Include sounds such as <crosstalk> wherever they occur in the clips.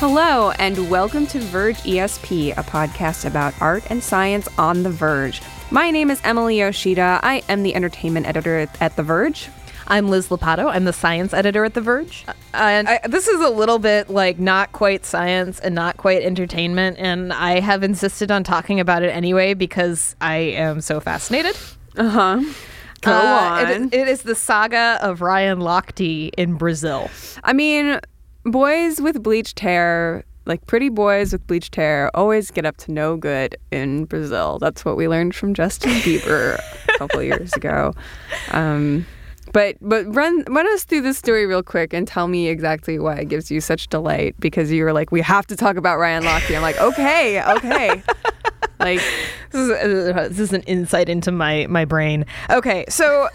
Hello, and welcome to Verge ESP, a podcast about art and science on The Verge. My name is Emily Yoshida. I am the entertainment editor at The Verge. I'm Liz Lopatto. I'm the science editor at The Verge. Uh, and I, this is a little bit like not quite science and not quite entertainment. And I have insisted on talking about it anyway because I am so fascinated. Uh huh. Go Uh, on. it is- it is the saga of Ryan Lochte in Brazil. I mean, boys with bleached hair, like pretty boys with bleached hair, always get up to no good in Brazil. That's what we learned from Justin <laughs> Bieber a couple years ago. Um, but but run run us through this story real quick and tell me exactly why it gives you such delight because you were like, we have to talk about Ryan Lochte. I'm like, okay, okay. <laughs> like, This is, uh, this is an insight into my, my brain. Okay, so <laughs>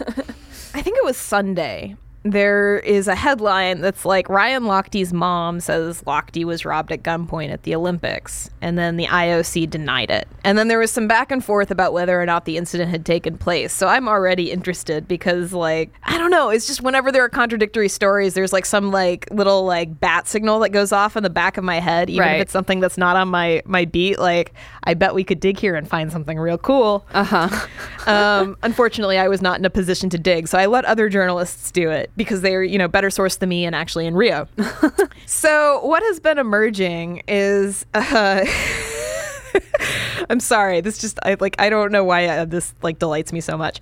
I think it was Sunday. There is a headline that's like Ryan Lochte's mom says Lochte was robbed at gunpoint at the Olympics, and then the IOC denied it. And then there was some back and forth about whether or not the incident had taken place. So I'm already interested because, like, I don't know. It's just whenever there are contradictory stories, there's like some like little like bat signal that goes off in the back of my head, even Right. if it's something that's not on my my beat. Like, I bet we could dig here and find something real cool. uh huh. Um, unfortunately, I was not in a position to dig, so I let other journalists do it because they're, you know, better sourced than me and actually in Rio. <laughs> so what has been emerging is, uh, <laughs> I'm sorry, this just I like I don't know why uh, this like delights me so much.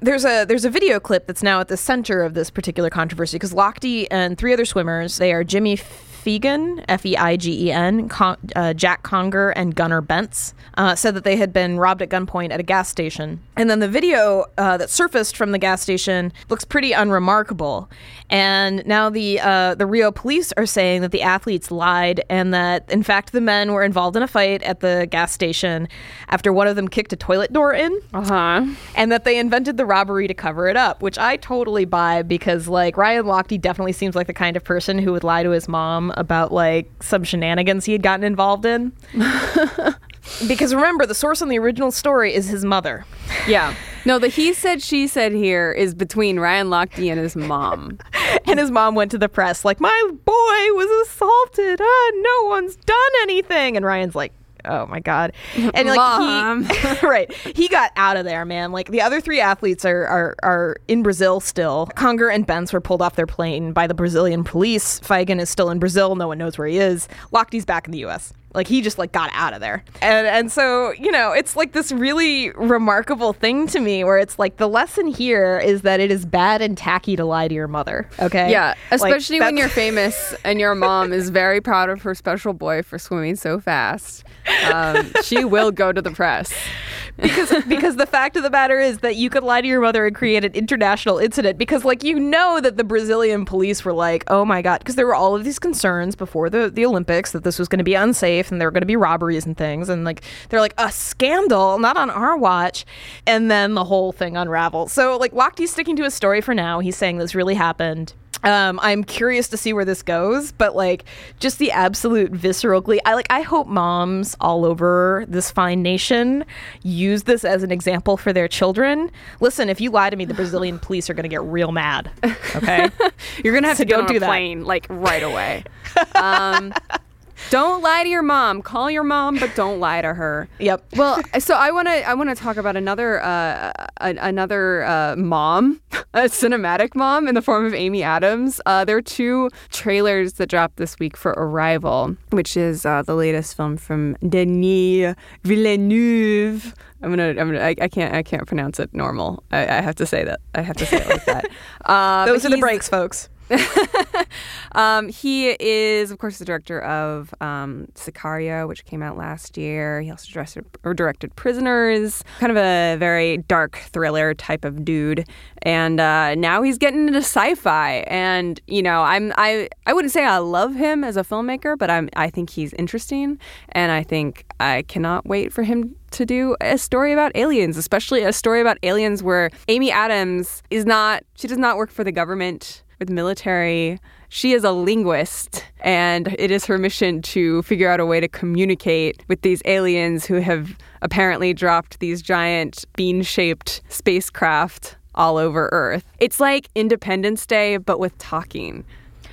There's a there's a video clip that's now at the center of this particular controversy because Lochte and three other swimmers, they are Jimmy. Feigen, F E I G E N, Con- uh, Jack Conger, and Gunnar Bentz uh, said that they had been robbed at gunpoint at a gas station. And then the video uh, that surfaced from the gas station looks pretty unremarkable. And now the uh, the Rio police are saying that the athletes lied and that in fact the men were involved in a fight at the gas station after one of them kicked a toilet door in Uh huh. and that they invented the robbery to cover it up, which I totally buy because like Ryan Lochte definitely seems like the kind of person who would lie to his mom about like some shenanigans he had gotten involved in. <laughs> because remember, the source on the original story is his mother. Yeah. No, the he said, she said here is between Ryan Lochte and his mom. <laughs> And his mom went to the press like, "My boy was assaulted. Ah, no one's done anything." And Ryan's like, "Oh my god!" <laughs> And like Mom. he, <laughs> right, he got out of there, man. Like the other three athletes are are are in Brazil still. Conger and Bentz were pulled off their plane by the Brazilian police. Feigen is still in Brazil. No one knows where he is. Lochte's back in the U.S. Like he just like got out of there. And and so, you know, it's like this really remarkable thing to me where it's like the lesson here is that it is bad and tacky to lie to your mother. Okay? Yeah, Like, especially when you're <laughs> famous and your mom is very proud of her special boy for swimming so fast. Um, she will go to the press. because because the fact of the matter is that you could lie to your mother and create an international incident because like you know that the Brazilian police were like, "Oh my god," because there were all of these concerns before the the Olympics that this was going to be unsafe and there were going to be robberies and things and like they're like, "A scandal, not on our watch." And then the whole thing unravels. So like Lochte's sticking to his story for now. He's saying this really happened. Um, I'm curious to see where this goes, but like just the absolute visceral glee. I like. I hope moms all over this fine nation use this as an example for their children. Listen, if you lie to me, the Brazilian <laughs> police are going to get real mad. Okay, <laughs> You're gonna have So to get don't on a do that. plane like right away. <laughs> Um, don't lie to your mom. Call your mom, but don't lie to her. Yep. Well, so I want to I want to talk about another uh, a, another uh, mom, <laughs> a cinematic mom in the form of Amy Adams. Uh, there are two trailers that dropped this week for Arrival, which is uh, the latest film from Denis Villeneuve. I'm gonna, I'm gonna, I, I can't, I can't pronounce it normal. I, I have to say that. I have to say it like that. <laughs> Uh, Those are the breaks, folks. <laughs> um, he is, of course, the director of um, Sicario, which came out last year. He also directed, or directed Prisoners, kind of a very dark thriller type of dude. And uh, now he's getting into sci-fi. And you know, I'm I I wouldn't say I love him as a filmmaker, but I'm I think he's interesting, and I think I cannot wait for him to do a story about aliens, especially a story about aliens where Amy Adams is not, she does not work for the government the military. She is a linguist, and it is her mission to figure out a way to communicate with these aliens who have apparently dropped these giant bean shaped spacecraft all over Earth. It's like Independence Day, but with talking.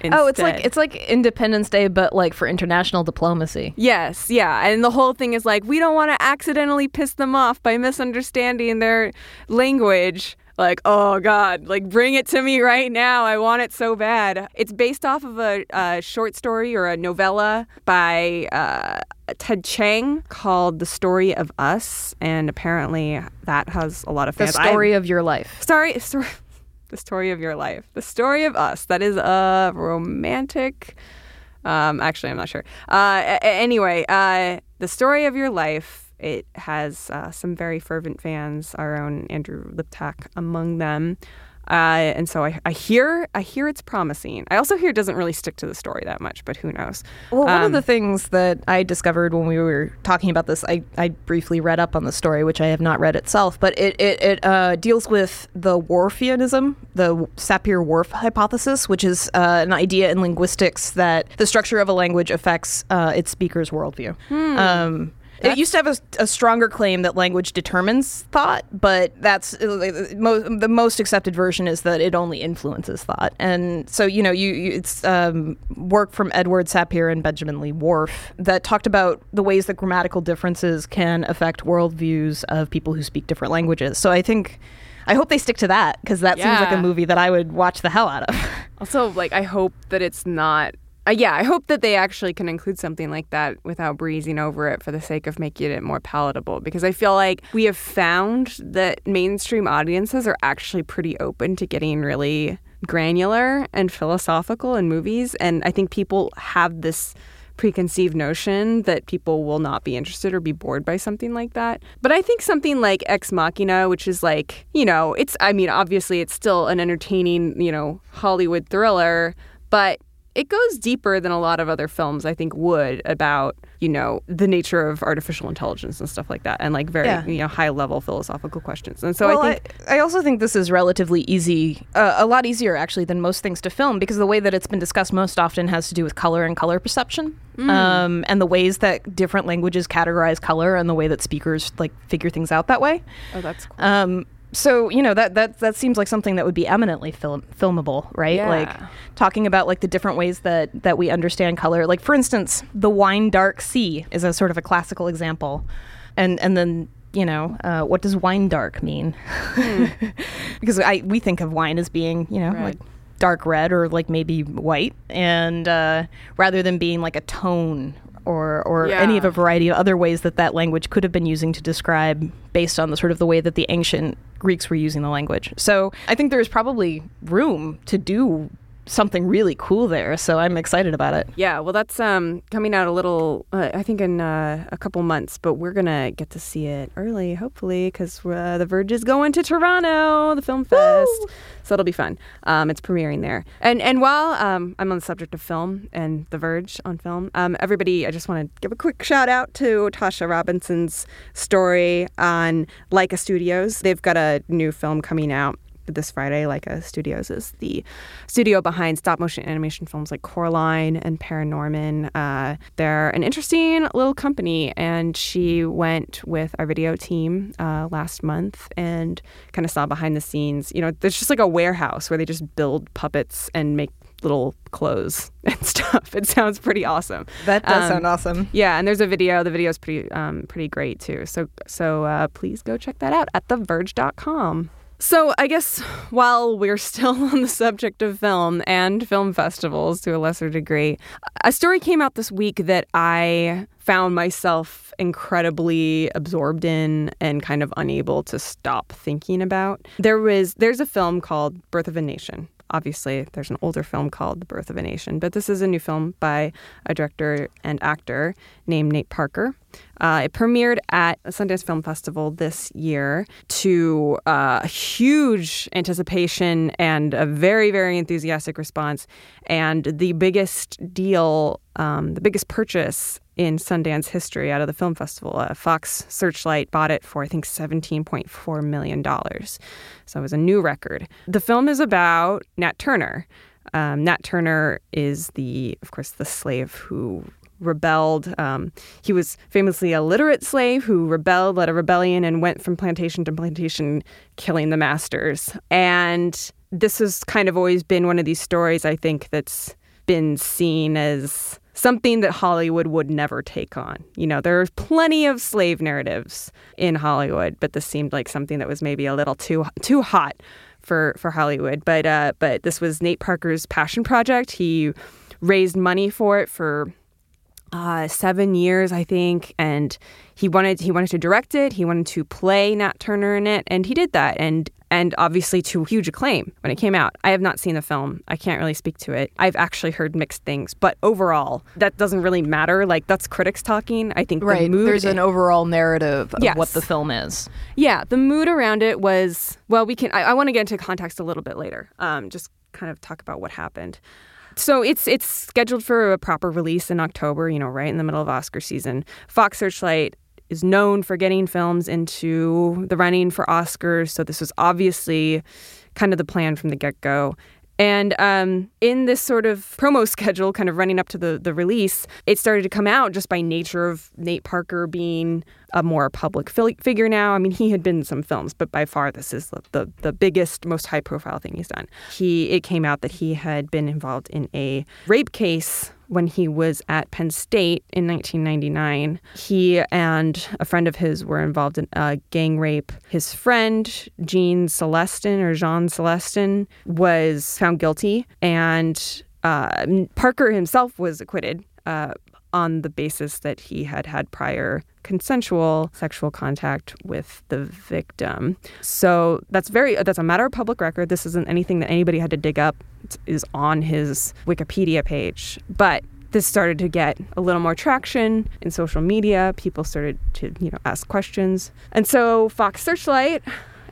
Instead. Oh, it's like it's like Independence Day, but like for international diplomacy. Yes, yeah. And the whole thing is like, we don't want to accidentally piss them off by misunderstanding their language. Like, oh God, like bring it to me right now. I want it so bad. It's based off of a, a short story or a novella by uh, Ted Chiang called The Story of Us. And apparently that has a lot of fans. The story of your life. Story, story, <laughs> the story of your life. The story of us. That is a romantic. Um, actually, I'm not sure. Uh, a- anyway, uh, the story of your life. It has uh, some very fervent fans. Our own Andrew Liptak among them. Uh, and so I, I hear I hear it's promising. I also hear it doesn't really stick to the story that much, but who knows? Well, one of Um, the things that I discovered when we were talking about this, I, I briefly read up on the story, which I have not read itself, but it, it, it uh, deals with the Whorfianism, the Sapir Whorf hypothesis, which is uh, an idea in linguistics that the structure of a language affects uh, its speaker's worldview. Um, it used to have a, a stronger claim that language determines thought, but that's uh, the most accepted version is that it only influences thought. And so, you know, you, you it's um, work from Edward Sapir and Benjamin Lee Whorf that talked about the ways that grammatical differences can affect worldviews of people who speak different languages. So I think. I hope they stick to that because that seems like a movie that I would watch the hell out of. Also, like, I hope that it's not. Uh, yeah, I hope that they actually can include something like that without breezing over it for the sake of making it more palatable. Because I feel like we have found that mainstream audiences are actually pretty open to getting really granular and philosophical in movies. And I think people have this preconceived notion that people will not be interested or be bored by something like that. But I think something like Ex Machina, which is like, you know, it's, I mean, obviously it's still an entertaining, you know, Hollywood thriller, but it goes deeper than a lot of other films, I think, would about, you know, the nature of artificial intelligence and stuff like that and like very, Yeah. you know, high level philosophical questions. And so well, I think. I, also think this is relatively easy, uh, a lot easier actually than most things to film because the way that it's been discussed most often has to do with color and color perception, Mm. um, and the ways that different languages categorize color and the way that speakers like figure things out that way. oh, that's cool. Um, so you know that that that seems like something that would be eminently film- filmable, right? Yeah. Like talking about like the different ways that that we understand color. Like for instance, the wine dark sea is a sort of a classical example, and and then you know uh, what does wine dark mean? <laughs> because I we think of wine as being you know like dark red or like maybe white, and uh, rather than being like a tone or or any of a variety of other ways that that language could have been using to describe based on the sort of the way that the ancient Greeks were using the language. So I think there's probably room to do something really cool there. So I'm excited about it. Yeah, well, that's um, coming out a little, uh, I think, in uh, a couple months, but we're going to get to see it early, hopefully, because uh, The Verge is going to Toronto, the film fest. So it'll be fun. Um, it's premiering there. And and while um, I'm on the subject of film and The Verge on film, um, everybody, I just want to give a quick shout out to Tasha Robinson's story on Laika Studios. They've got a new film coming out this Friday. Laika Studios is the studio behind stop motion animation films like Coraline and Paranorman. Uh, they're an interesting little company, and she went with our video team uh, last month and kind of saw behind the scenes. You know, there's just like a warehouse where they just build puppets and make little clothes <laughs> and stuff. It sounds pretty awesome. That does Um, sound awesome. Yeah, and there's a video. The video is pretty um, pretty great too. So so uh, please go check that out at theverge.com. So I guess while we're <laughs> still on the subject of film and film festivals to a lesser degree, a story came out this week that I found myself incredibly absorbed in and kind of unable to stop thinking about. There was there's a film called Birth of a Nation. Obviously, there's an older film called The Birth of a Nation, but this is a new film by a director and actor named Nate Parker. Uh, it premiered at Sundance Film Festival this year to uh, huge anticipation and a very, very enthusiastic response. And the biggest deal, um, the biggest purchase in Sundance history out of the film festival. Uh, Fox Searchlight bought it for, I think, $17.4 million. So it was a new record. The film is about Nat Turner. Um, Nat Turner is the, of course, the slave who rebelled. Um, he was famously a literate slave who rebelled, led a rebellion, and went from plantation to plantation, killing the masters. And this has kind of always been one of these stories, I think, that's been seen as something that Hollywood would never take on. You know, there are plenty of slave narratives in Hollywood, but this seemed like something that was maybe a little too too hot for for Hollywood. But uh, but this was Nate Parker's passion project. He raised money for it for uh, seven years, I think, and he wanted he wanted to direct it. He wanted to play Nat Turner in it, and he did that. And and obviously to huge acclaim when it came out. I have not seen the film. I can't really speak to it. I've actually heard mixed things, but overall, that doesn't really matter. Like that's critics talking. I think right. the mood There's an overall narrative of Yes. what the film is. Yeah, the mood around it was well. We can. I, I want to get into context a little bit later. Um, just kind of talk about what happened. So it's it's scheduled for a proper release in October. You know, right in the middle of Oscar season. Fox Searchlight is known for getting films into the running for Oscars. So this was obviously kind of the plan from the get go. And um, in this sort of <laughs> promo schedule, kind of running up to the, the release, it started to come out just by nature of Nate Parker being a more public fil- figure now. I mean, he had been in some films, but by far this is the, the, the biggest, most high profile thing he's done. He It came out that he had been involved in a rape case when he was at Penn State in 1999. He and a friend of his were involved in a gang rape. His friend, Jean Celestin or Jean Celestin, was found guilty, and uh, Parker himself was acquitted. Uh, on the basis that he had had prior consensual sexual contact with the victim. So that's very that's a matter of public record. This isn't anything that anybody had to dig up. It is on his Wikipedia page. But this started to get a little more traction in social media. People started to, you know, ask questions. And so Fox Searchlight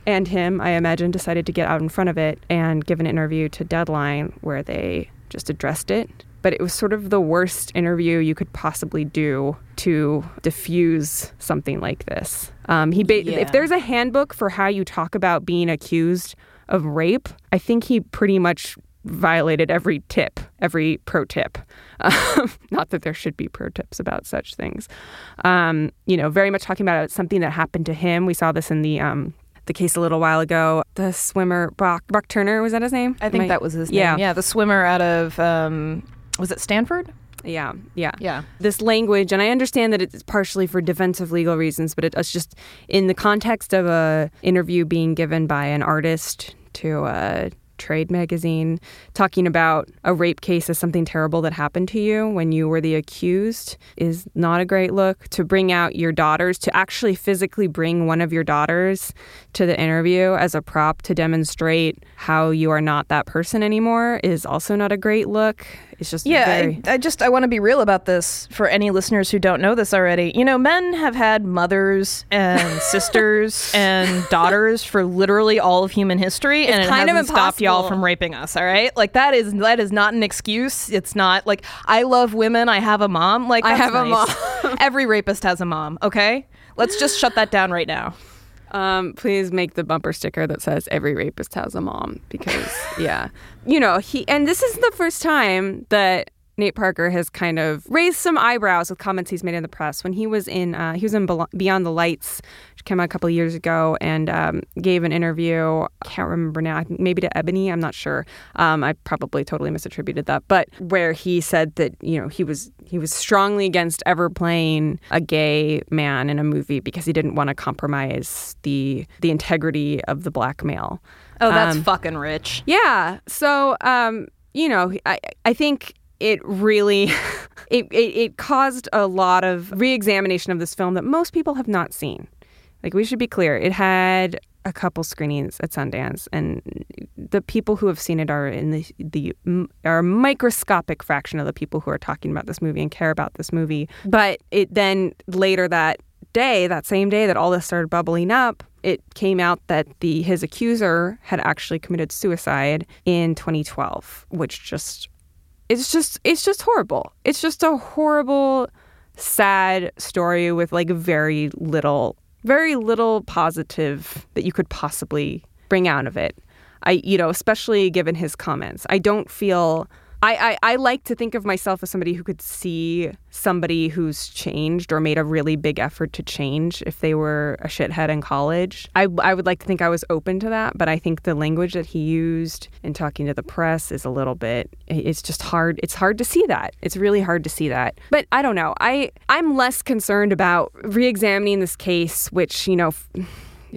and him, I imagine, decided to get out in front of it and give an interview to Deadline where they just addressed it. But it was sort of the worst interview you could possibly do to diffuse something like this. Um, he, ba- Yeah. if there's a handbook for how you talk about being accused of rape, I think he pretty much violated every tip, every pro tip. Um, <laughs> not that there should be pro tips about such things. Um, you know, very much talking about something that happened to him. We saw this in the um, the case a little while ago. The swimmer Brock Brock Turner was that his name? I think Am that was his yeah. name. Yeah, the swimmer out of um, was it Stanford? Yeah, yeah, Yeah. This language, and I understand that it's partially for defensive legal reasons, but it- it's just in the context of a interview being given by an artist to a trade magazine talking about a rape case as something terrible that happened to you when you were the accused is not a great look to bring out your daughters to actually physically bring one of your daughters to the interview as a prop to demonstrate how you are not that person anymore is also not a great look it's just Yeah, very I, I just I want to be real about this for any listeners who don't know this already. You know, men have had mothers and <laughs> sisters and daughters for literally all of human history, and it kind of hasn't stopped y'all from raping us. All right, like that is that is not an excuse. It's not like I love women. I have a mom. Like I have a mom. <laughs> Every rapist has a mom. Okay, let's just shut that down right now. Um, please make the bumper sticker that says every rapist has a mom because <laughs> yeah. You know, he and this is the first time that Nate Parker has kind of raised some eyebrows with comments he's made in the press. When he was in uh, he was in Beyond the Lights, which came out a couple of years ago, and um, gave an interview. I can't remember now. Maybe to Ebony. I'm not sure. Um, I probably totally misattributed that, but where he said that you know he was he was strongly against ever playing a gay man in a movie because he didn't want to compromise the the integrity of the black male. Oh, that's Um, fucking rich. Yeah. So, um, you know, I, I think it really <laughs> it, it, it caused a lot of re-examination of this film that most people have not seen. Like we should be clear, it had a couple screenings at Sundance, and the people who have seen it are in the the are a microscopic fraction of the people who are talking about this movie and care about this movie. But it then later that day, that same day that all this started bubbling up, it came out that the his accuser had actually committed suicide in 2012, which just it's just it's just horrible. It's just a horrible sad story with like very little very little positive that you could possibly bring out of it. I you know, especially given his comments. I don't feel I, I, I like to think of myself as somebody who could see somebody who's changed or made a really big effort to change if they were a shithead in college. I, I would like to think I was open to that, but I think the language that he used in talking to the press is a little bit it's just hard it's hard to see that. It's really hard to see that. But I don't know. I I'm less concerned about re-examining this case which, you know,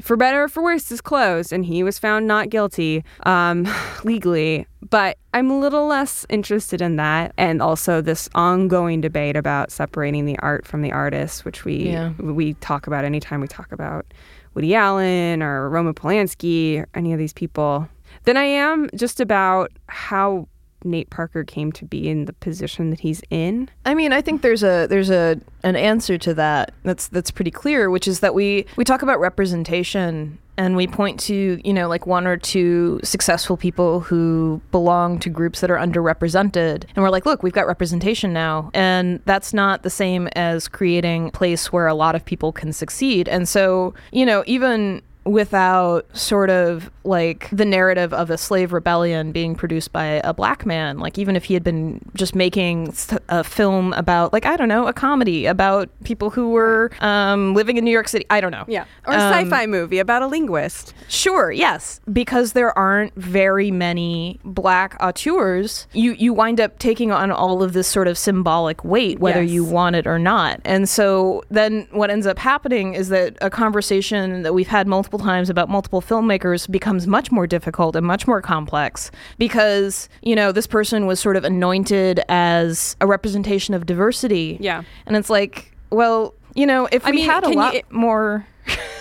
for better or for worse, is closed, and he was found not guilty um, <laughs> legally. But I'm a little less interested in that, and also this ongoing debate about separating the art from the artist, which we yeah. we talk about anytime we talk about Woody Allen or Roman Polanski or any of these people. Than I am just about how Nate Parker came to be in the position that he's in? I mean, I think there's a there's a an answer to that that's that's pretty clear, which is that we we talk about representation and we point to, you know, like one or two successful people who belong to groups that are underrepresented. And we're like, look, we've got representation now. And that's not the same as creating a place where a lot of people can succeed. And so, you know, even without sort of like the narrative of a slave rebellion being produced by a black man. Like, even if he had been just making a film about, like, I don't know, a comedy about people who were um, living in New York City. I don't know. Yeah. Or a um, sci fi movie about a linguist. Sure, yes. Because there aren't very many black auteurs, you, you wind up taking on all of this sort of symbolic weight, whether yes. you want it or not. And so then what ends up happening is that a conversation that we've had multiple times about multiple filmmakers becomes much more difficult and much more complex because, you know, this person was sort of anointed as a representation of diversity. Yeah. And it's like, well, you know, if I we mean, had a lot you, more <laughs>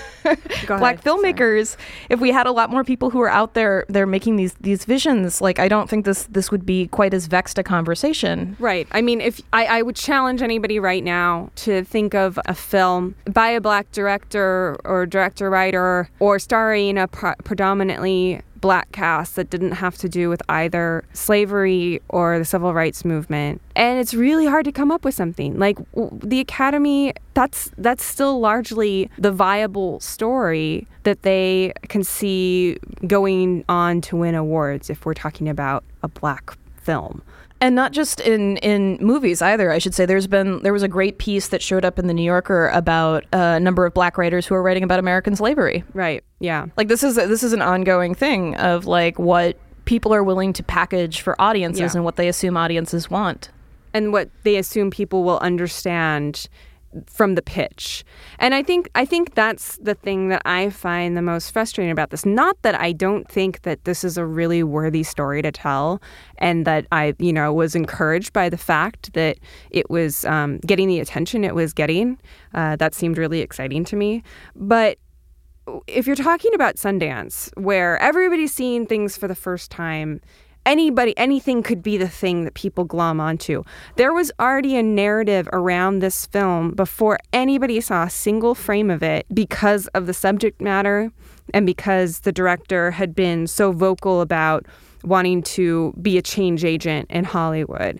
black filmmakers Sorry. if we had a lot more people who are out there they're making these these visions like i don't think this this would be quite as vexed a conversation right i mean if i, I would challenge anybody right now to think of a film by a black director or director writer or starring a pro- predominantly black cast that didn't have to do with either slavery or the civil rights movement. And it's really hard to come up with something. Like the Academy, that's that's still largely the viable story that they can see going on to win awards if we're talking about a black film and not just in in movies either i should say. There's been there was a great piece that showed up in the new yorker about a number of black writers who are writing about american slavery. Right yeah. Like this is this is an ongoing thing of like what people are willing to package for audiences yeah. and what they assume audiences want. And what they assume people will understand from the pitch. And I think I think that's the thing that I find the most frustrating about this. Not that I don't think that this is a really worthy story to tell, and that I, you know, was encouraged by the fact that it was um, getting the attention it was getting. Uh, that seemed really exciting to me. But if you're talking about Sundance, where everybody's seeing things for the first time anybody, anything could be the thing that people glom onto. There was already a narrative around this film before anybody saw a single frame of it because of the subject matter and because the director had been so vocal about wanting to be a change agent in Hollywood.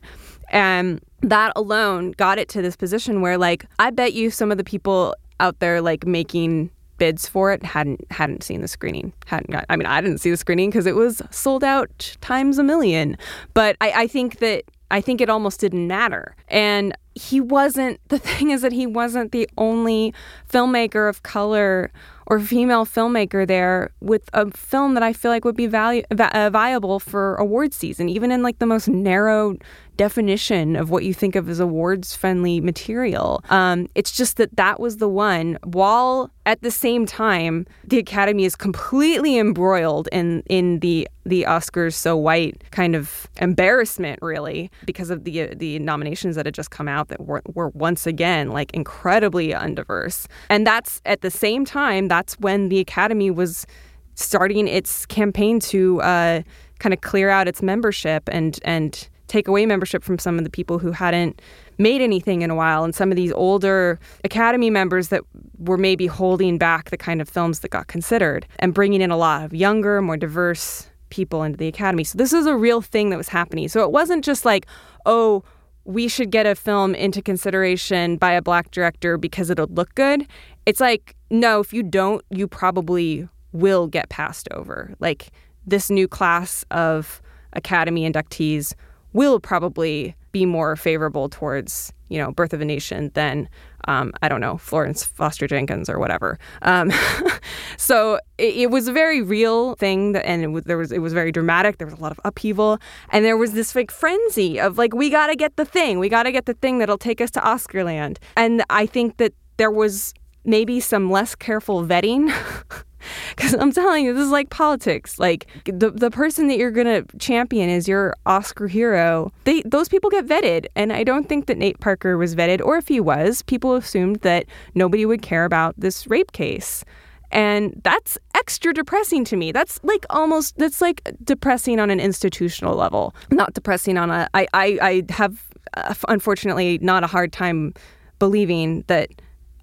And that alone got it to this position where, like, I bet you some of the people out there, like, making bids for it hadn't hadn't seen the screening hadn't got i mean i didn't see the screening because it was sold out times a million. But I, I think that i think it almost didn't matter. And he wasn't <laughs> the thing is that he wasn't the only filmmaker of color or female filmmaker there with a film that I feel like would be value, uh, viable for award season, even in like the most narrow definition of what you think of as awards friendly material. Um, it's just that that was the one, while at the same time, the Academy is completely embroiled in, in the the Oscars so white kind of embarrassment, really, because of the the nominations that had just come out that were, were once again like incredibly undiverse. And that's at the same time, that's when the Academy was starting its campaign to uh, kind of clear out its membership and and take away membership from some of the people who hadn't made anything in a while. And some of these older academy members that were maybe holding back the kind of films that got considered and bringing in a lot of younger more diverse people into the academy. So this is a real thing that was happening. So it wasn't just like oh we should get a film into consideration by a black director because it'll look good. It's like no if you don't you probably will get passed over. Like this new class of academy inductees will probably be more favorable towards you know Birth of a Nation than um, I don't know Florence Foster Jenkins or whatever. Um, <laughs> so it, it, was a very real thing, that, and it was, there was it was very dramatic. There was a lot of upheaval, and there was this like frenzy of like we got to get the thing, we got to get the thing that'll take us to Oscarland. And I think that there was maybe some less careful vetting <laughs> <laughs> Because I'm telling you, this is like politics. Like the the person that you're gonna champion is your Oscar hero. They those people get vetted, and I don't think that Nate Parker was vetted, or if he was, people assumed that nobody would care about this rape case. And that's extra depressing to me. That's like almost that's like depressing on an institutional level, not depressing on a. I I, I have uh, unfortunately not a hard time believing that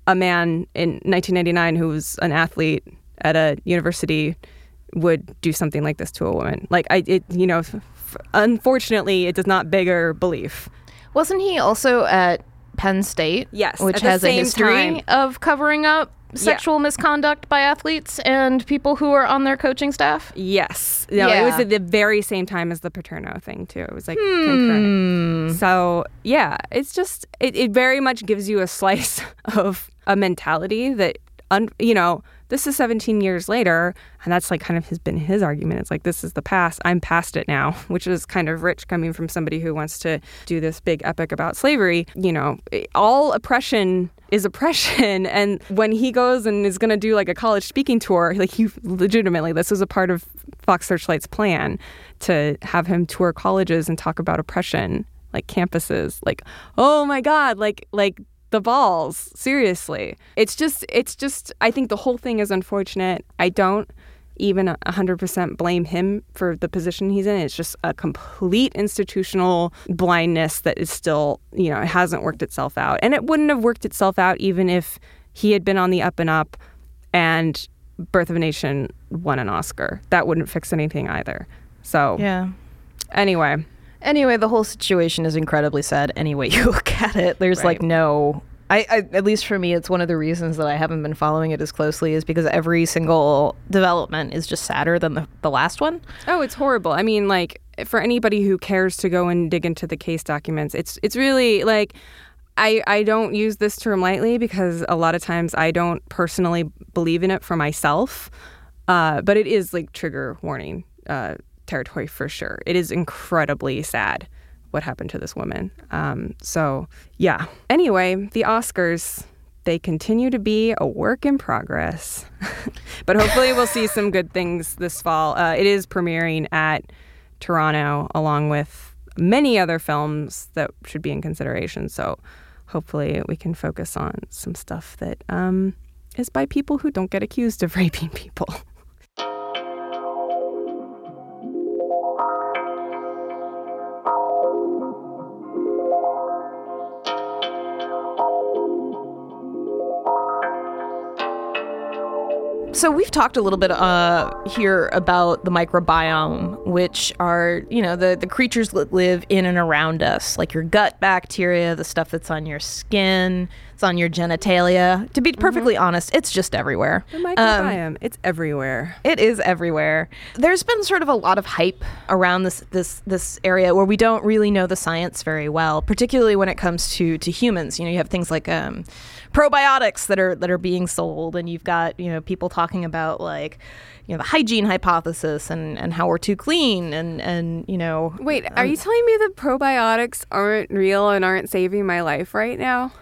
a man in 1999 who was an athlete at a university would do something like this to a woman. Like I, it, you know, f- unfortunately, it does not bigger belief. Wasn't he also at Penn State? Yes, which has a history time. of covering up sexual yeah. misconduct by athletes and people who are on their coaching staff? Yes. No, yeah. it was at the very same time as the Paterno thing too. It was like hmm. concurrent. So yeah, it's just it, it very much gives you a slice <laughs> of a mentality that un, you know this is 17 years later, and that's like kind of has been his argument. It's like this is the past. I'm past it now, <laughs> which is kind of rich coming from somebody who wants to do this big epic about slavery. You know, all oppression is oppression, <laughs> and when he goes and is going to do like a college speaking tour, like he legitimately, this was a part of Fox Searchlight's plan to have him tour colleges and talk about oppression like campuses like oh my god like like the balls. Seriously. It's just, it's just, I think the whole thing is unfortunate. I don't even 100% blame him for the position he's in. It's just a complete institutional blindness that is still, you know, it hasn't worked itself out. And it wouldn't have worked itself out even if he had been on the up and up and Birth of a Nation won an Oscar. That wouldn't fix anything either. So, yeah. Anyway, Anyway, the whole situation is incredibly sad. Any way you <laughs> look at it, there's right. like no. I, I, at least for me, it's one of the reasons that I haven't been following it as closely is because every single development is just sadder than the, the last one. Oh, it's horrible. I mean, like for anybody who cares to go and dig into the case documents, it's it's really like I, I don't use this term lightly because a lot of times I don't personally believe in it for myself. Uh, but it is like trigger warning uh, territory for sure. It is incredibly sad what happened to this woman. Um, so, yeah. Anyway, the Oscars, they continue to be a work in progress. <laughs> but hopefully, we'll see some good things this fall. Uh, it is premiering at Toronto along with many other films that should be in consideration. So, hopefully, we can focus on some stuff that um, is by people who don't get accused of <laughs> raping people. So we've talked a little bit uh, here about the microbiome, which are you know the the creatures that live in and around us, like your gut bacteria, the stuff that's on your skin, it's on your genitalia. To be mm-hmm. perfectly honest, it's just everywhere. The microbiome, um, it's everywhere. It is everywhere. There's been sort of a lot of hype around this this this area where we don't really know the science very well, particularly when it comes to to humans. You know, you have things like um, probiotics that are that are being sold, and you've got you know people talking about like you know the hygiene hypothesis and and how we're too clean and and you know. Wait, um, are you telling me that probiotics aren't real and aren't saving my life right now?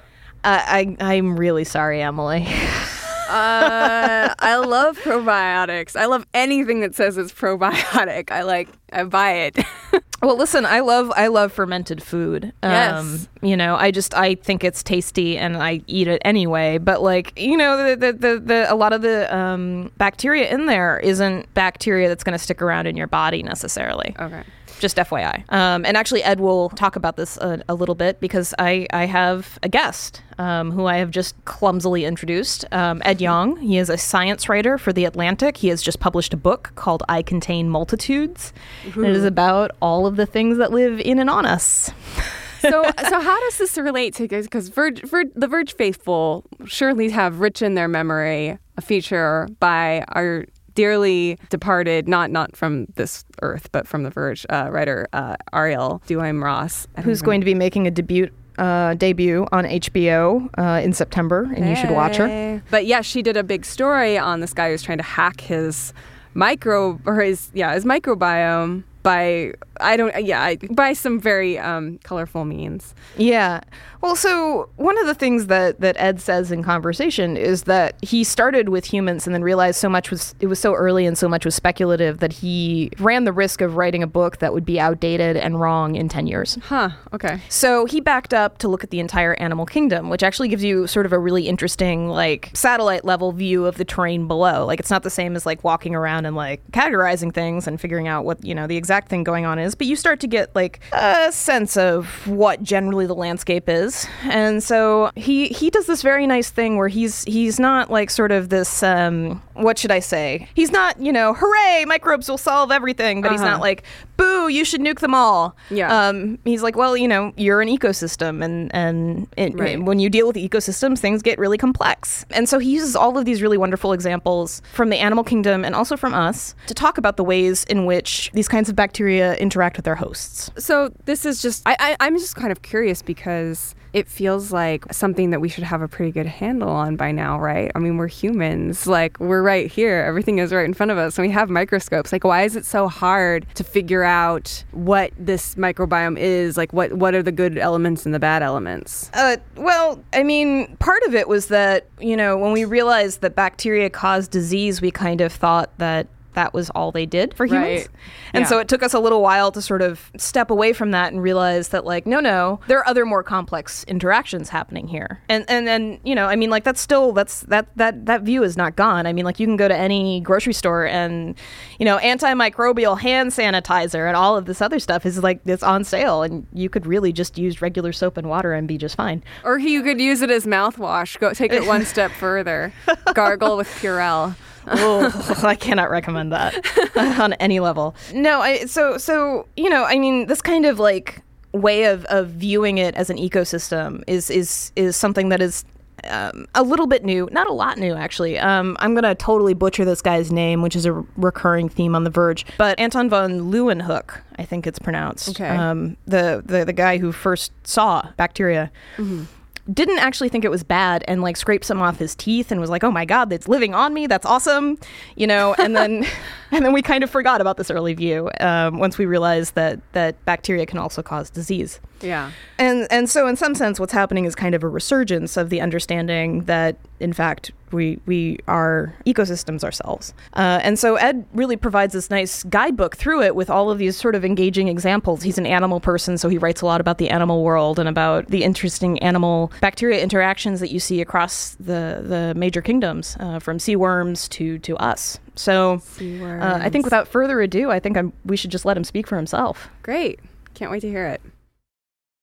Uh, I I'm really sorry, Emily. <laughs> uh, I love probiotics. I love anything that says it's probiotic. I like. I buy it. <laughs> well, listen. I love. I love fermented food. Um, yes. You know, I just. I think it's tasty, and I eat it anyway. But like, you know, the the the, the a lot of the um, bacteria in there isn't bacteria that's going to stick around in your body necessarily. Okay just FYI. Um, and actually, Ed will talk about this a, a, little bit because I, I have a guest um, who I have just clumsily introduced. Um, Ed Yong. He is a science writer for The Atlantic. He has just published a book called I Contain Multitudes. It is about all of the things that live in and on us. so, so <laughs> how does this relate to because Verge, Verge, the Verge faithful surely have rich in their memory a feature by our dearly departed, not not from this earth, but from the Verge uh, writer uh, Arielle Duhaime Ross, who's going to be making a debut uh, debut on HBO uh, in September, and hey. you should watch her. But yeah, she did a big story on this guy who's trying to hack his micro or his yeah his microbiome by I don't yeah I, by some very um, colorful means. Yeah. Well, so one of the things that that Ed says in conversation is that he started with humans and then realized so much was it was so early and so much was speculative that he ran the risk of writing a book that would be outdated and wrong in 10 years. Huh. Okay. So he backed up to look at the entire animal kingdom, which actually gives you sort of a really interesting like satellite level view of the terrain below. Like it's not the same as like walking around and like categorizing things and figuring out what, you know, the exact thing going on is, but you start to get like a sense of what generally the landscape is and so he he does this very nice thing where he's he's not like sort of this um, what should I say? He's not you know hooray microbes will solve everything, but uh-huh. he's not uh-huh. like boo you should nuke them all. Yeah. Um, he's like well you know you're an ecosystem and and it, right. when you deal with ecosystems things get really complex. And so he uses all of these really wonderful examples from the animal kingdom and also from us to talk about the ways in which these kinds of bacteria interact with their hosts. So this is just I, I I'm just kind of curious because it feels like something that we should have a pretty good handle on by now, right? I mean, we're humans. Like, we're right here. Everything is right in front of us. And we have microscopes. Like, why is it so hard to figure out what this microbiome is? Like, what, what are the good elements and the bad elements? Uh, well, I mean, part of it was that, you know, when we realized that bacteria cause disease, we kind of thought that that was all they did for humans. Right. And yeah. so it took us a little while to sort of step away from that and realize that like no no, there are other more complex interactions happening here. And and then, you know, I mean like that's still that's that that that view is not gone. I mean like you can go to any grocery store and you know, antimicrobial hand sanitizer and all of this other stuff is like it's on sale and you could really just use regular soap and water and be just fine. Or you could use it as mouthwash. Go take it one <laughs> step further. Gargle with Purell oh, <laughs> I cannot recommend that <laughs> on any level. No, I so so you know, I mean, this kind of like way of, of viewing it as an ecosystem is is is something that is um, a little bit new, not a lot new actually. Um, I'm gonna totally butcher this guy's name, which is a recurring theme on The Verge. But Anton von Leeuwenhoek, I think it's pronounced. Okay. Um, the, the the guy who first saw bacteria. Mm-hmm didn't actually think it was bad and like scraped some off his teeth and was like, "Oh my god, that's living on me. That's awesome," you know. And then, <laughs> <laughs> and then we kind of forgot about this early view um, once we realized that that bacteria can also cause disease. Yeah. And and so in some sense, what's happening is kind of a resurgence of the understanding that in fact we we are ecosystems ourselves. Uh, and so Ed really provides this nice guidebook through it with all of these sort of engaging examples. He's an animal person, so he writes a lot about the animal world and about the interesting animal bacteria interactions that you see across the the major kingdoms, uh, from sea worms to to us. So uh, I think without further ado, I think I'm, we should just let him speak for himself. Great. Can't wait to hear it.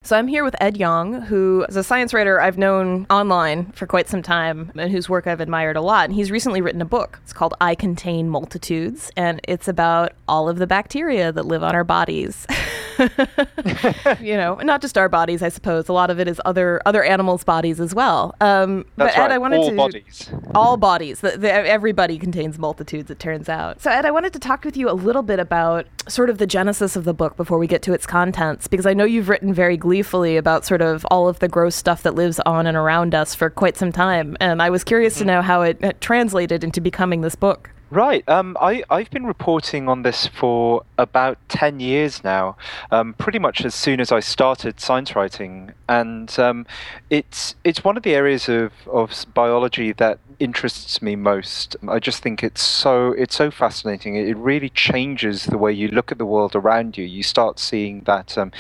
So I'm here with Ed Yong, who is a science writer I've known online for quite some time and whose work I've admired a lot. And he's recently written a book. It's called I Contain Multitudes, and it's about all of the bacteria that live on our bodies. <laughs> <laughs> you know, not just our bodies, I suppose. A lot of it is other other animals' bodies as well. Um, That's but Ed, right. I wanted all to bodies. all bodies. The, the, everybody contains multitudes. It turns out. So Ed, I wanted to talk with you a little bit about sort of the genesis of the book before we get to its contents, because I know you've written very gleefully about sort of all of the gross stuff that lives on and around us for quite some time, and I was curious mm-hmm. to know how it, it translated into becoming this book. Right. Um, I, I've been reporting on this for about 10 years now, um, pretty much as soon as I started science writing. And um, it's, it's one of the areas of, of biology that interests me most. I just think it's so, it's so fascinating. It really changes the way you look at the world around you. You start seeing that um,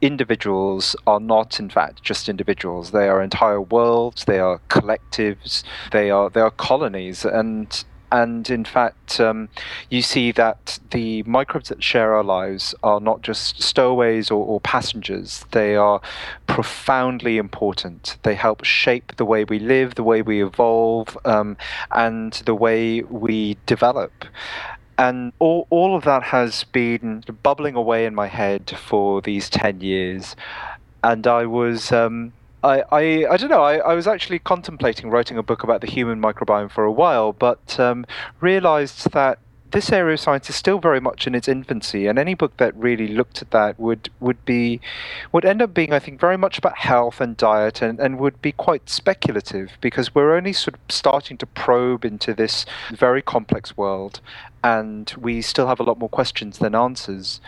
individuals are not, in fact, just individuals. They are entire worlds, they are collectives, they are, they are colonies. And and in fact, um, you see that the microbes that share our lives are not just stowaways or, or, passengers, they are profoundly important. They help shape the way we live, the way we evolve, um, and the way we develop. And all, all of that has been bubbling away in my head for these 10 years. And I was. Um, I, I, I don't know. I, I was actually contemplating writing a book about the human microbiome for a while, but um, realized that this area of science is still very much in its infancy, and any book that really looked at that would would be would end up being, I think, very much about health and diet, and, and would be quite speculative because we're only sort of starting to probe into this very complex world, and we still have a lot more questions than answers.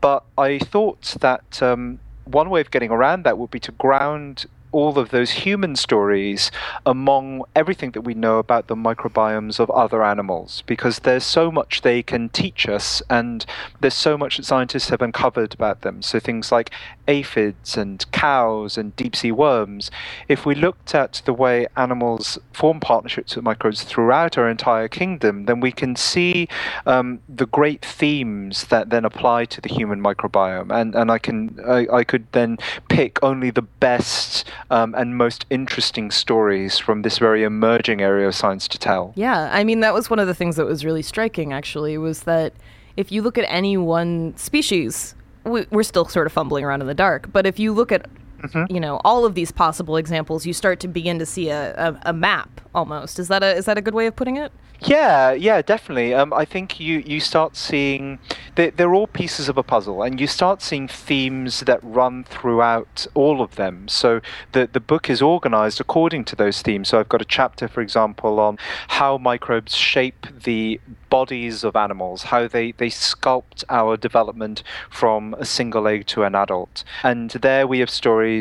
But I thought that um, one way of getting around that would be to ground all of those human stories among everything that we know about the microbiomes of other animals because there's so much they can teach us and there's so much that scientists have uncovered about them. So things like aphids and cows and deep sea worms. If we looked at the way animals form partnerships with microbes throughout our entire kingdom, then we can see um, the great themes that then apply to the human microbiome. And, and I, can, I, I could then pick only the best um, and most interesting stories from this very emerging area of science to tell. Yeah, I mean, that was one of the things that was really striking, actually, was that if you look at any one species, we, are still sort of fumbling around in the dark, but if you look at Mm-hmm. you know all of these possible examples you start to begin to see a, a, a, map almost. Is that a is that a good way of putting it? Yeah yeah definitely. Um, i think you you start seeing they're, they're all pieces of a puzzle and you start seeing themes that run throughout all of them. So the the book is organized according to those themes. So i've got a chapter for example on how microbes shape the bodies of animals, how they, they sculpt our development from a single egg to an adult. And there we have stories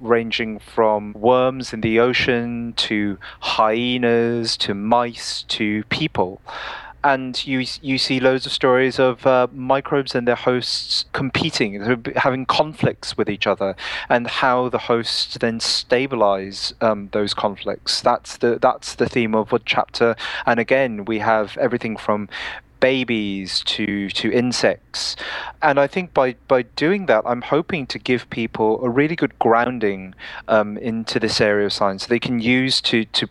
ranging from worms in the ocean to hyenas to mice to people and you you see loads of stories of uh, microbes and their hosts competing, having conflicts with each other, and how the hosts then stabilize um, those conflicts. That's the that's the theme of what chapter. And again, we have everything from babies to to insects and i think by by doing that i'm hoping to give people a really good grounding um, into this area of science they can use to to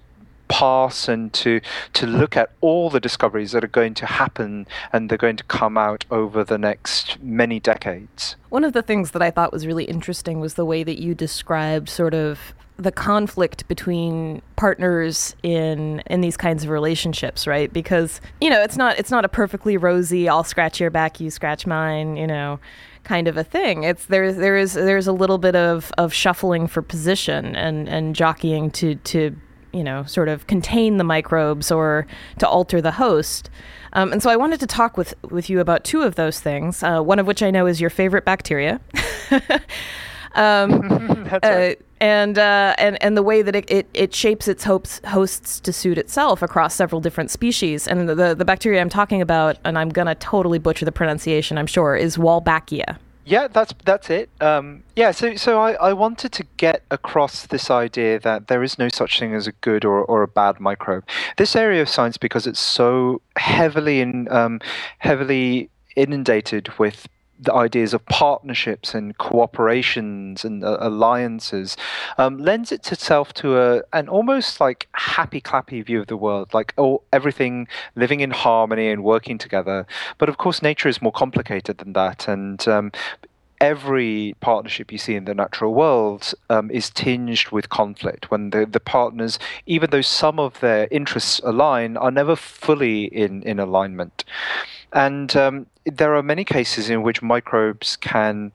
pass and to to look at all the discoveries that are going to happen and they're going to come out over the next many decades. One of the things that I thought was really interesting was the way that you described sort of the conflict between partners in in these kinds of relationships, right? Because you know, it's not it's not a perfectly rosy I'll scratch your back, you scratch mine, you know, kind of a thing. It's there there is there's a little bit of of shuffling for position and and jockeying to to you know, sort of contain the microbes or to alter the host. Um, and so I wanted to talk with, with you about two of those things, uh, one of which I know is your favorite bacteria. <laughs> um, <laughs> That's right. Uh, and, uh, and, and the way that it, it, it shapes its hosts, hosts to suit itself across several different species. And the, the bacteria I'm talking about, and I'm going to totally butcher the pronunciation, I'm sure, is Wolbachia. Yeah, that's that's it. Um, yeah, so so I, I wanted to get across this idea that there is no such thing as a good or, or a bad microbe. This area of science, because it's so heavily in um, heavily inundated with the ideas of partnerships and cooperations and uh, alliances um, lends itself to a an almost like happy clappy view of the world, like oh everything living in harmony and working together. But of course, nature is more complicated than that, and um, every partnership you see in the natural world um, is tinged with conflict when the, the partners, even though some of their interests align, are never fully in, in alignment. And um, there are many cases in which microbes can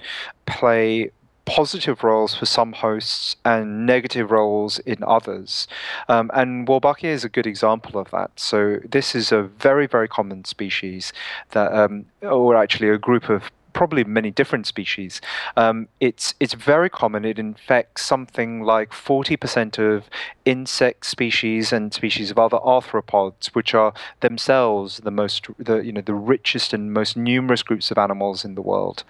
play positive roles for some hosts and negative roles in others. Um, and Wolbachia is a good example of that. So this is a very, very common species that, um, or actually a group of probably many different species. Um, it's it's very common. It infects something like forty percent of insect species and species of other arthropods, which are themselves the most the you know the richest and most numerous groups of animals in the world.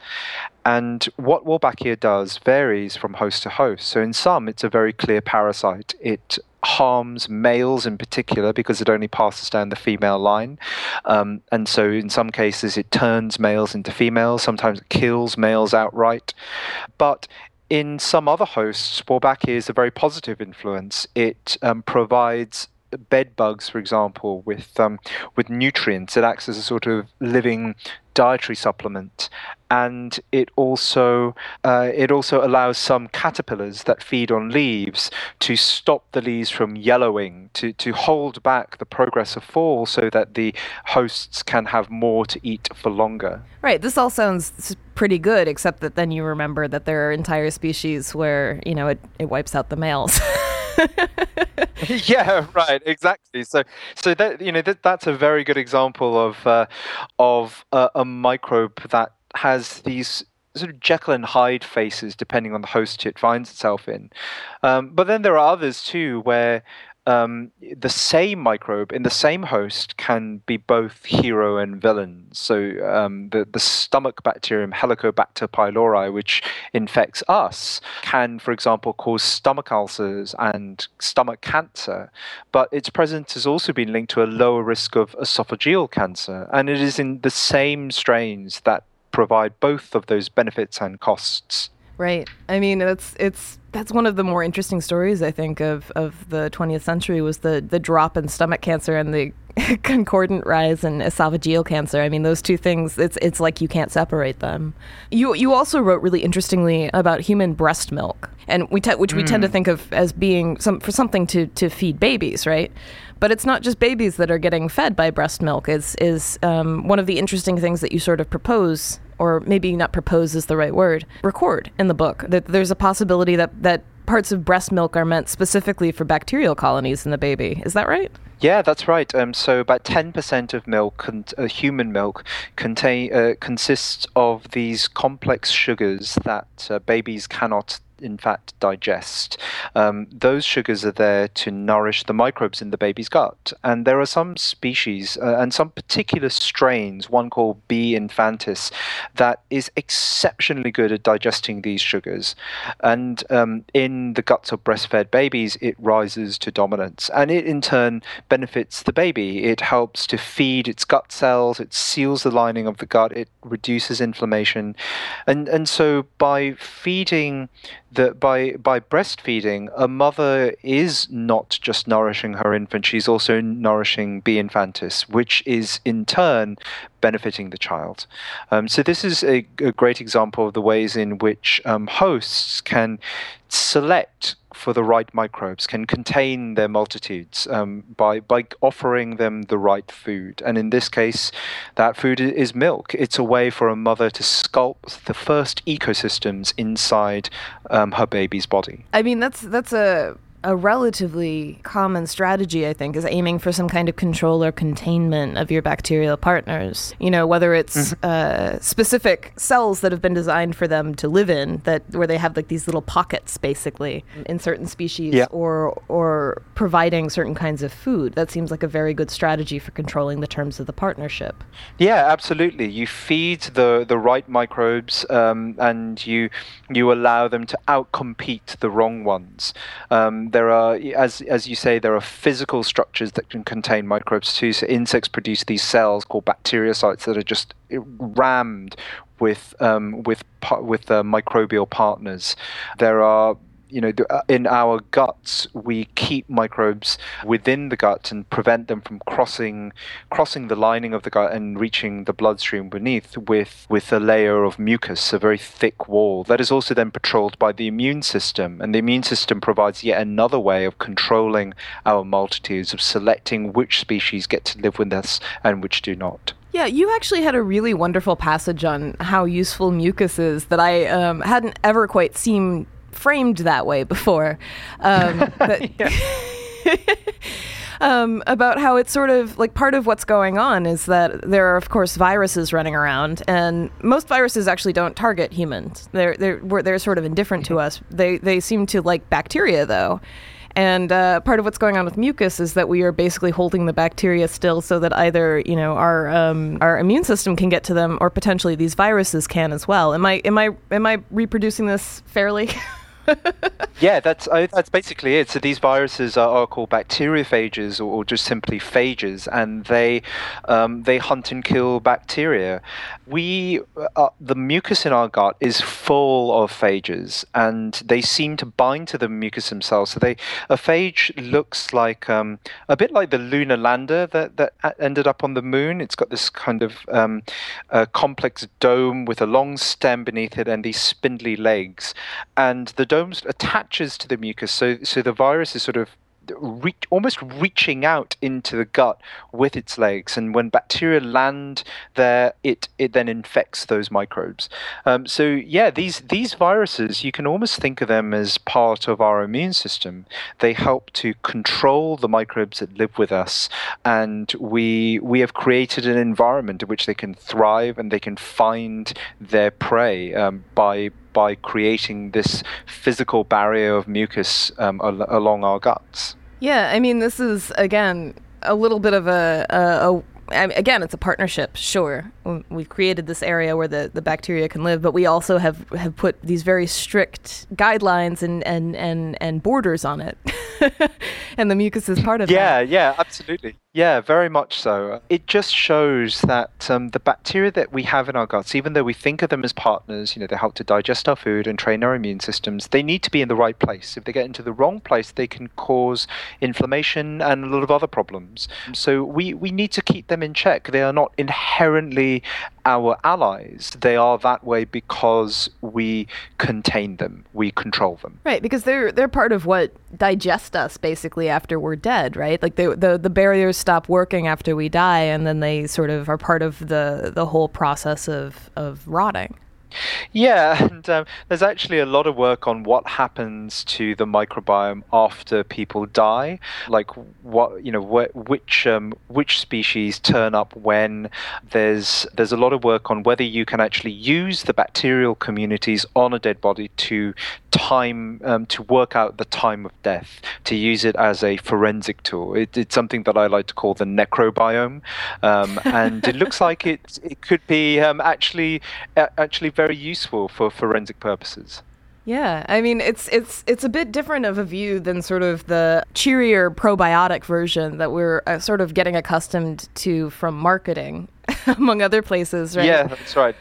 And what Wolbachia does varies from host to host. So in some, it's a very clear parasite. It harms males in particular because it only passes down the female line. Um, and so, in some cases, it turns males into females. Sometimes it kills males outright. But in some other hosts, Wolbachia is a very positive influence. It um, provides bed bugs, for example, with um, with nutrients. It acts as a sort of living dietary supplement, and it also uh, it also allows some caterpillars that feed on leaves to stop the leaves from yellowing, to to hold back the progress of fall, so that the hosts can have more to eat for longer. Right. This all sounds pretty good, except that then you remember that there are entire species where you know it, it wipes out the males. <laughs> <laughs> yeah, right, exactly. So, so that you know that that's a very good example of uh, of a microbe that has these sort of Jekyll and Hyde faces depending on the host it finds itself in. Um, but then there are others too where um, the same microbe in the same host can be both hero and villain. So um, the the stomach bacterium Helicobacter pylori, which infects us, can, for example, cause stomach ulcers and stomach cancer. But its presence has also been linked to a lower risk of esophageal cancer, and it is in the same strains that provide both of those benefits and costs. Right. I mean, it's it's that's one of the more interesting stories I think of of the 20th century was the the drop in stomach cancer and the <laughs> concordant rise in esophageal cancer. I mean, those two things it's it's like you can't separate them. You you also wrote really interestingly about human breast milk, and we te- which we mm. tend to mm. think of as being some for something to to feed babies, right? But it's not just babies that are getting fed by breast milk. Is is um, one of the interesting things that you sort of propose or maybe not propose is the right word, record in the book that there's a possibility that, that parts of breast milk are meant specifically for bacterial colonies in the baby. Is that right? Yeah, that's right. Um, so about 10% of milk, con- uh, human milk, contain uh, consists of these complex sugars that uh, babies cannot in fact digest. Um, those sugars are there to nourish the microbes in the baby's gut. And there are some species uh, and some particular strains, one called B. infantis, that is exceptionally good at digesting these sugars. And um, in the guts of breastfed babies, it rises to dominance. And it in turn benefits the baby. It helps to feed its gut cells, it seals the lining of the gut, it reduces inflammation. And, and so by feeding that by by breastfeeding, a mother is not just nourishing her infant; she's also nourishing B. infantis, which is in turn benefiting the child. Um, so this is a, a, great example of the ways in which um, hosts can select for the right microbes, can contain their multitudes um, by by offering them the right food. And in this case, that food is milk. It's a way for a mother to sculpt the first ecosystems inside um, her baby's body. I mean, that's that's a a relatively common strategy, I think, is aiming for some kind of control or containment of your bacterial partners. You know, whether it's mm-hmm. uh, specific cells that have been designed for them to live in, that where they have like these little pockets, basically, in certain species, yeah. or or providing certain kinds of food. That seems like a very good strategy for controlling the terms of the partnership. Yeah, absolutely. You feed the the right microbes, um, and you you allow them to outcompete the wrong ones. Um, there are, as as you say, there are physical structures that can contain microbes too. So insects produce these cells called bacteriocytes that are just rammed with um, with with uh, microbial partners. There are you know, uh, in our guts, we keep microbes within the gut and prevent them from crossing crossing the lining of the gut and reaching the bloodstream beneath with with a layer of mucus, a very thick wall that is also then patrolled by the immune system. And the immune system provides yet another way of controlling our multitudes, of selecting which species get to live with us and which do not. Yeah, you actually had a really wonderful passage on how useful mucus is that I um, hadn't ever quite seen framed that way before. Um, <laughs> but, <laughs> um, about how it's sort of like part of what's going on is that there are, of course, viruses running around, and most viruses actually don't target humans. They're they're they're sort of indifferent to us. They they seem to like bacteria though. And uh, part of what's going on with mucus is that we are basically holding the bacteria still, so that either you know our um, our immune system can get to them, or potentially these viruses can as well. Am I am I am I reproducing this fairly? <laughs> <laughs> yeah, that's uh, that's basically it. So these viruses are, are called bacteriophages, or, or, just simply phages, and they um, they hunt and kill bacteria. We uh, the mucus in our gut is full of phages, and they seem to bind to the mucus themselves. So they a phage looks like um, a bit like the lunar lander that that ended up on the moon. It's got this kind of um, complex dome with a long stem beneath it and these spindly legs, and the dome attaches to the mucus. So so the virus is sort of reach, almost reaching out into the gut with its legs. And when bacteria land there, it, it then infects those microbes. Um, so yeah, these these viruses, you can almost think of them as part of our immune system. They help to control the microbes that live with us, and we we have created an environment in which they can thrive and they can find their prey um, by by creating this physical barrier of mucus um, al- along our guts. Yeah, I mean, this is again a little bit of a, a, a I mean, again, it's a partnership. Sure, we've created this area where the, the bacteria can live, but we also have, have put these very strict guidelines and, and, and, and borders on it, <laughs> and the mucus is part of yeah, that. Yeah, yeah, absolutely. Yeah, very much so. It just shows that um, the bacteria that we have in our guts, even though we think of them as partners, you know, they help to digest our food and train our immune systems, they need to be in the right place. If they get into the wrong place, they can cause inflammation and a lot of other problems. So we, we need to keep them in check. They are not inherently our allies. They are that way because we contain them, we control them. Right, because they're they're part of what digest us basically after we're dead, right? Like the the barriers stop working after we die, and then they sort of are part of the the whole process of of rotting. Yeah, and um, there's actually a lot of work on what happens to the microbiome after people die, like what you know, wh- which um, which species turn up when. There's there's a lot of work on whether you can actually use the bacterial communities on a dead body to time um, to work out the time of death, to use it as a forensic tool. It, it's something that I like to call the necrobiome, um, and it looks like <laughs> it it could be um, actually actually very very useful for forensic purposes. Yeah, I mean it's it's it's a bit different of a view than sort of the cheerier probiotic version that we're uh, sort of getting accustomed to from marketing, <laughs> among other places, right? Yeah, that's right.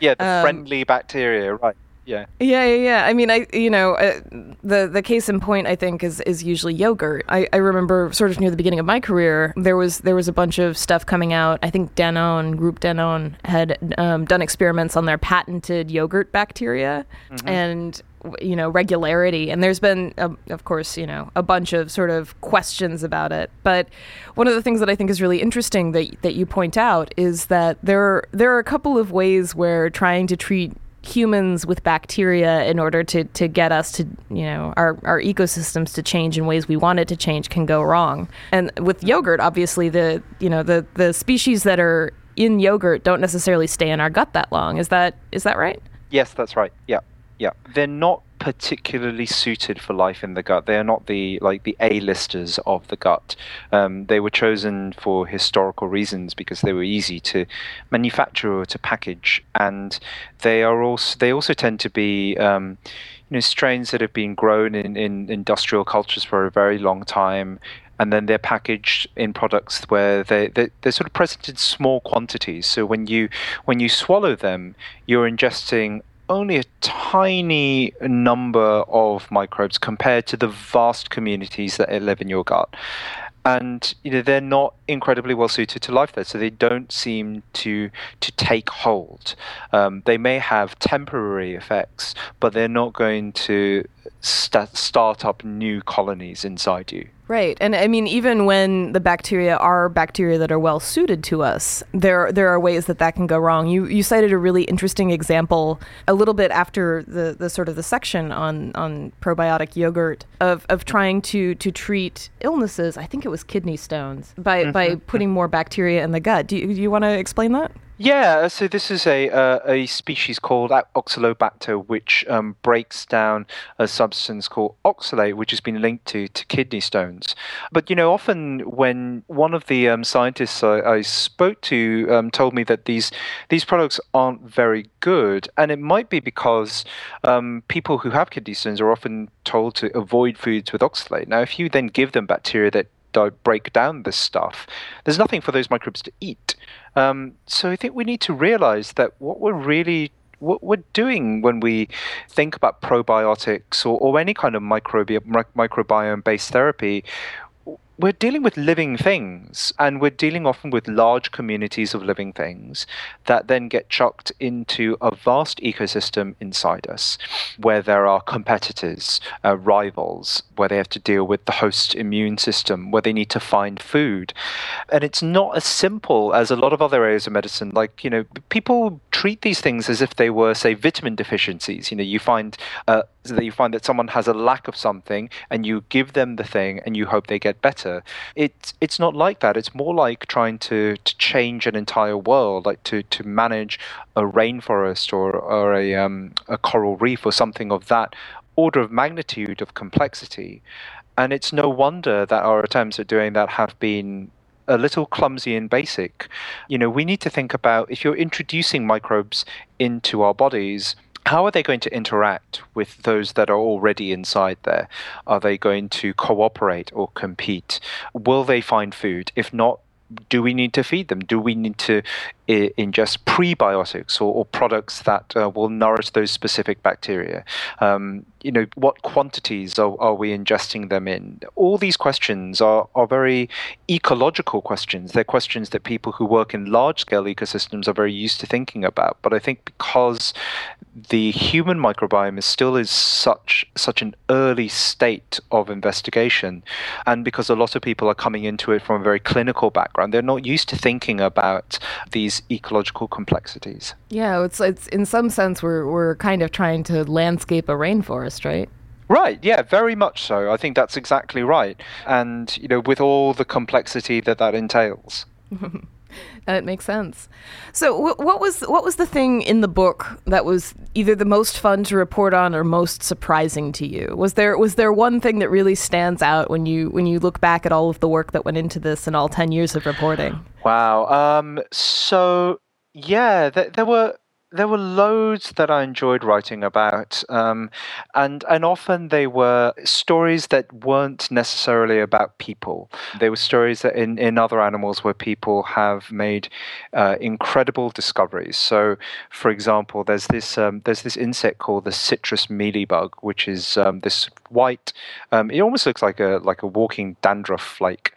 Yeah, the um, friendly bacteria, right? Yeah. Yeah, yeah, yeah. I mean, I you know uh, the the case in point I think is is usually yogurt. I, I remember sort of near the beginning of my career there was there was a bunch of stuff coming out. I think Danone, Group Danone, had um, done experiments on their patented yogurt bacteria mm-hmm. and you know regularity and there's been a, of course you know a bunch of sort of questions about it but one of the things that i think is really interesting that that you point out is that there there are a couple of ways where trying to treat humans with bacteria in order to, to get us to, you know, our, our ecosystems to change in ways we want it to change can go wrong. And with yogurt, obviously the, you know, the, the species that are in yogurt don't necessarily stay in our gut that long. Is that, is that right? Yes, that's right. Yeah. Yeah. They're not particularly suited for life in the gut. They are not the like the A-listers of the gut. Um, they were chosen for historical reasons because they were easy to manufacture or to package, and they are also they also tend to be um, you know strains that have been grown in, in industrial cultures for a very long time and then they're packaged in products where they they're, they're, sort of present in small quantities. So when you when you swallow them, you're ingesting only a tiny number of microbes compared to the vast communities that live in your gut. And you know they're not incredibly well suited to life there, so they don't seem to to take hold. Um, they may have temporary effects, but they're not going to st- start up new colonies inside you. Right. And I mean, even when the bacteria are bacteria that are well suited to us, there, there are ways that that can go wrong. You, you cited a really interesting example a little bit after the, the sort of the section on, on probiotic yogurt of, of trying to, to treat illnesses. I think it was kidney stones by, mm-hmm. by putting more bacteria in the gut. Do you, do you want to explain that? Yeah, so this is a uh, a species called Oxalobacter, which um, breaks down a substance called oxalate, which has been linked to to kidney stones. But you know, often when one of the um, scientists I, I, spoke to um, told me that these these products aren't very good, and it might be because um, people who have kidney stones are often told to avoid foods with oxalate. Now, if you then give them bacteria that break down this stuff, there's nothing for those microbes to eat. Um, so I think we need to realize that what we're really what we're doing when we think about probiotics or, or any kind of microbi- microbiome based therapy, we're dealing with living things and we're dealing often with large communities of living things that then get chucked into a vast ecosystem inside us where there are competitors, uh, rivals, where they have to deal with the host immune system, where they need to find food. And it's not as simple as a lot of other areas of medicine. Like, you know, people treat these things as if they were, say, vitamin deficiencies. You know, you find uh, that you find that someone has a lack of something and you give them the thing and you hope they get better. It's it's not like that. It's more like trying to, to change an entire world, like to, to manage a rainforest or, or a, um, a coral reef or something of that order of magnitude of complexity. And it's no wonder that our attempts at doing that have been a little clumsy and basic. You know, we need to think about if you're introducing microbes into our bodies, how are they going to interact with those that are already inside there? Are they going to cooperate or compete? Will they find food? If not, do we need to feed them? Do we need to ingest prebiotics or, or products that uh, will nourish those specific bacteria? Um, you know, what quantities are, are we ingesting them in? All these questions are, are very ecological questions. They're questions that people who work in large scale ecosystems are very used to thinking about. But I think because the human microbiome is still is such such an early state of investigation, and because a lot of people are coming into it from a very clinical background, they're not used to thinking about these ecological complexities. Yeah, it's it's in some sense we're we're kind of trying to landscape a rainforest, right? Right, yeah, very much so. I think that's exactly right. And, you know, with all the complexity that that entails. <laughs> <laughs> That makes sense. So, what was what was the thing in the book that was either the most fun to report on or most surprising to you? Was there was there one thing that really stands out when you when you look back at all of the work that went into this and all ten years of reporting? Wow. Um, so yeah, th- there were there were loads that I enjoyed writing about, um, and and often they were stories that weren't necessarily about people. They were stories that in, in other animals where people have made uh, incredible discoveries. So, for example, there's this um, there's this insect called the citrus mealybug, which is um, this white. Um, it almost looks like a like a walking dandruff flake,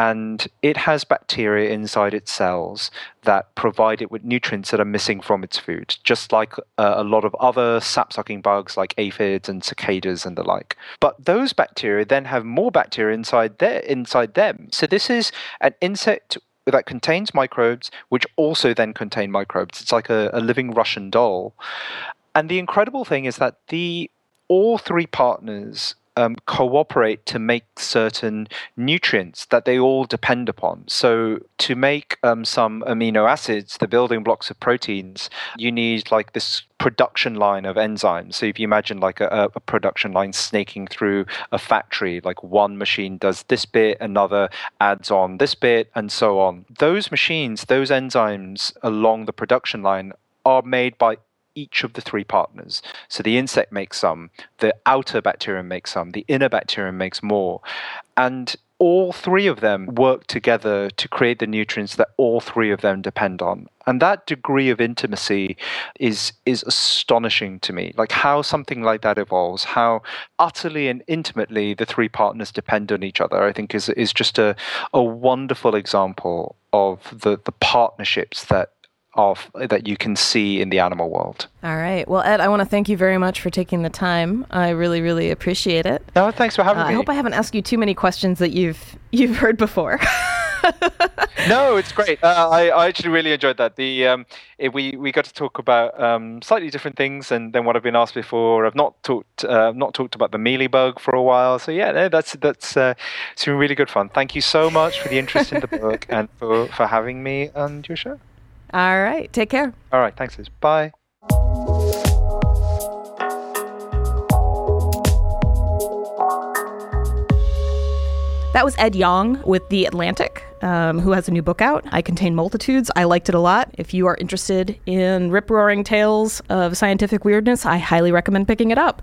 and it has bacteria inside its cells that provide it with nutrients that are missing from its food, just like uh, a lot of other sap sucking bugs like aphids and cicadas and the like. But those bacteria then have more bacteria inside their, inside them. So this is an insect that contains microbes, which also then contain microbes. It's like a, a living Russian doll. And the incredible thing is that the all three partners um, cooperate to make certain nutrients that they all depend upon. So, to make um, some amino acids, the building blocks of proteins, you need like this production line of enzymes. So, if you imagine like a, a production line snaking through a factory, like one machine does this bit, another adds on this bit, and so on. Those machines, those enzymes along the production line are made by each of the three partners. So the insect makes some, the outer bacterium makes some, the inner bacterium makes more. And all three of them work together to create the nutrients that all three of them depend on. And that degree of intimacy is is astonishing to me. Like how something like that evolves, how utterly and intimately the three partners depend on each other, I think is is just a, a wonderful example of the, the partnerships that of that you can see in the animal world. All right. Well, Ed, I want to thank you very much for taking the time. I really, really appreciate it. No, thanks for having uh, me. I hope I haven't asked you too many questions that you've you've heard before. <laughs> no, it's great. Uh, I, I actually really enjoyed that. The um, it, we we got to talk about um, slightly different things than, than what I've been asked before. I've not talked uh, not talked about the mealy bug for a while. So yeah, no, that's that's uh, it's been really good fun. Thank you so much for the interest in the <laughs> book and for for having me on your show. All right. Take care. All right. Thanks, Liz. Bye. That was Ed Yong with The Atlantic, um, who has a new book out. I Contain Multitudes. I liked it a lot. If you are interested in rip roaring tales of scientific weirdness, I highly recommend picking it up.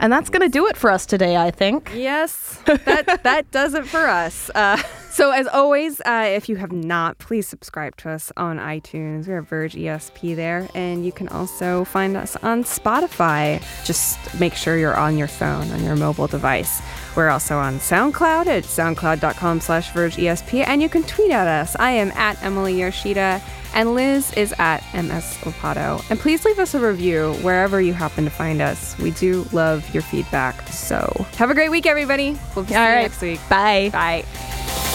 And that's going to do it for us today, I think. Yes, that <laughs> that does it for us. Uh, so as always, uh, if you have not, please subscribe to us on iTunes. We're Verge ESP there, and you can also find us on Spotify. Just make sure you're on your phone, on your mobile device. We're also on SoundCloud at soundcloud.com slash vergeesp, and you can tweet at us. I am at Emily Yoshida, and Liz is at MS Lopatto. And please leave us a review wherever you happen to find us. We do love your feedback. So have a great week, everybody. We'll see you next week. Bye. Bye.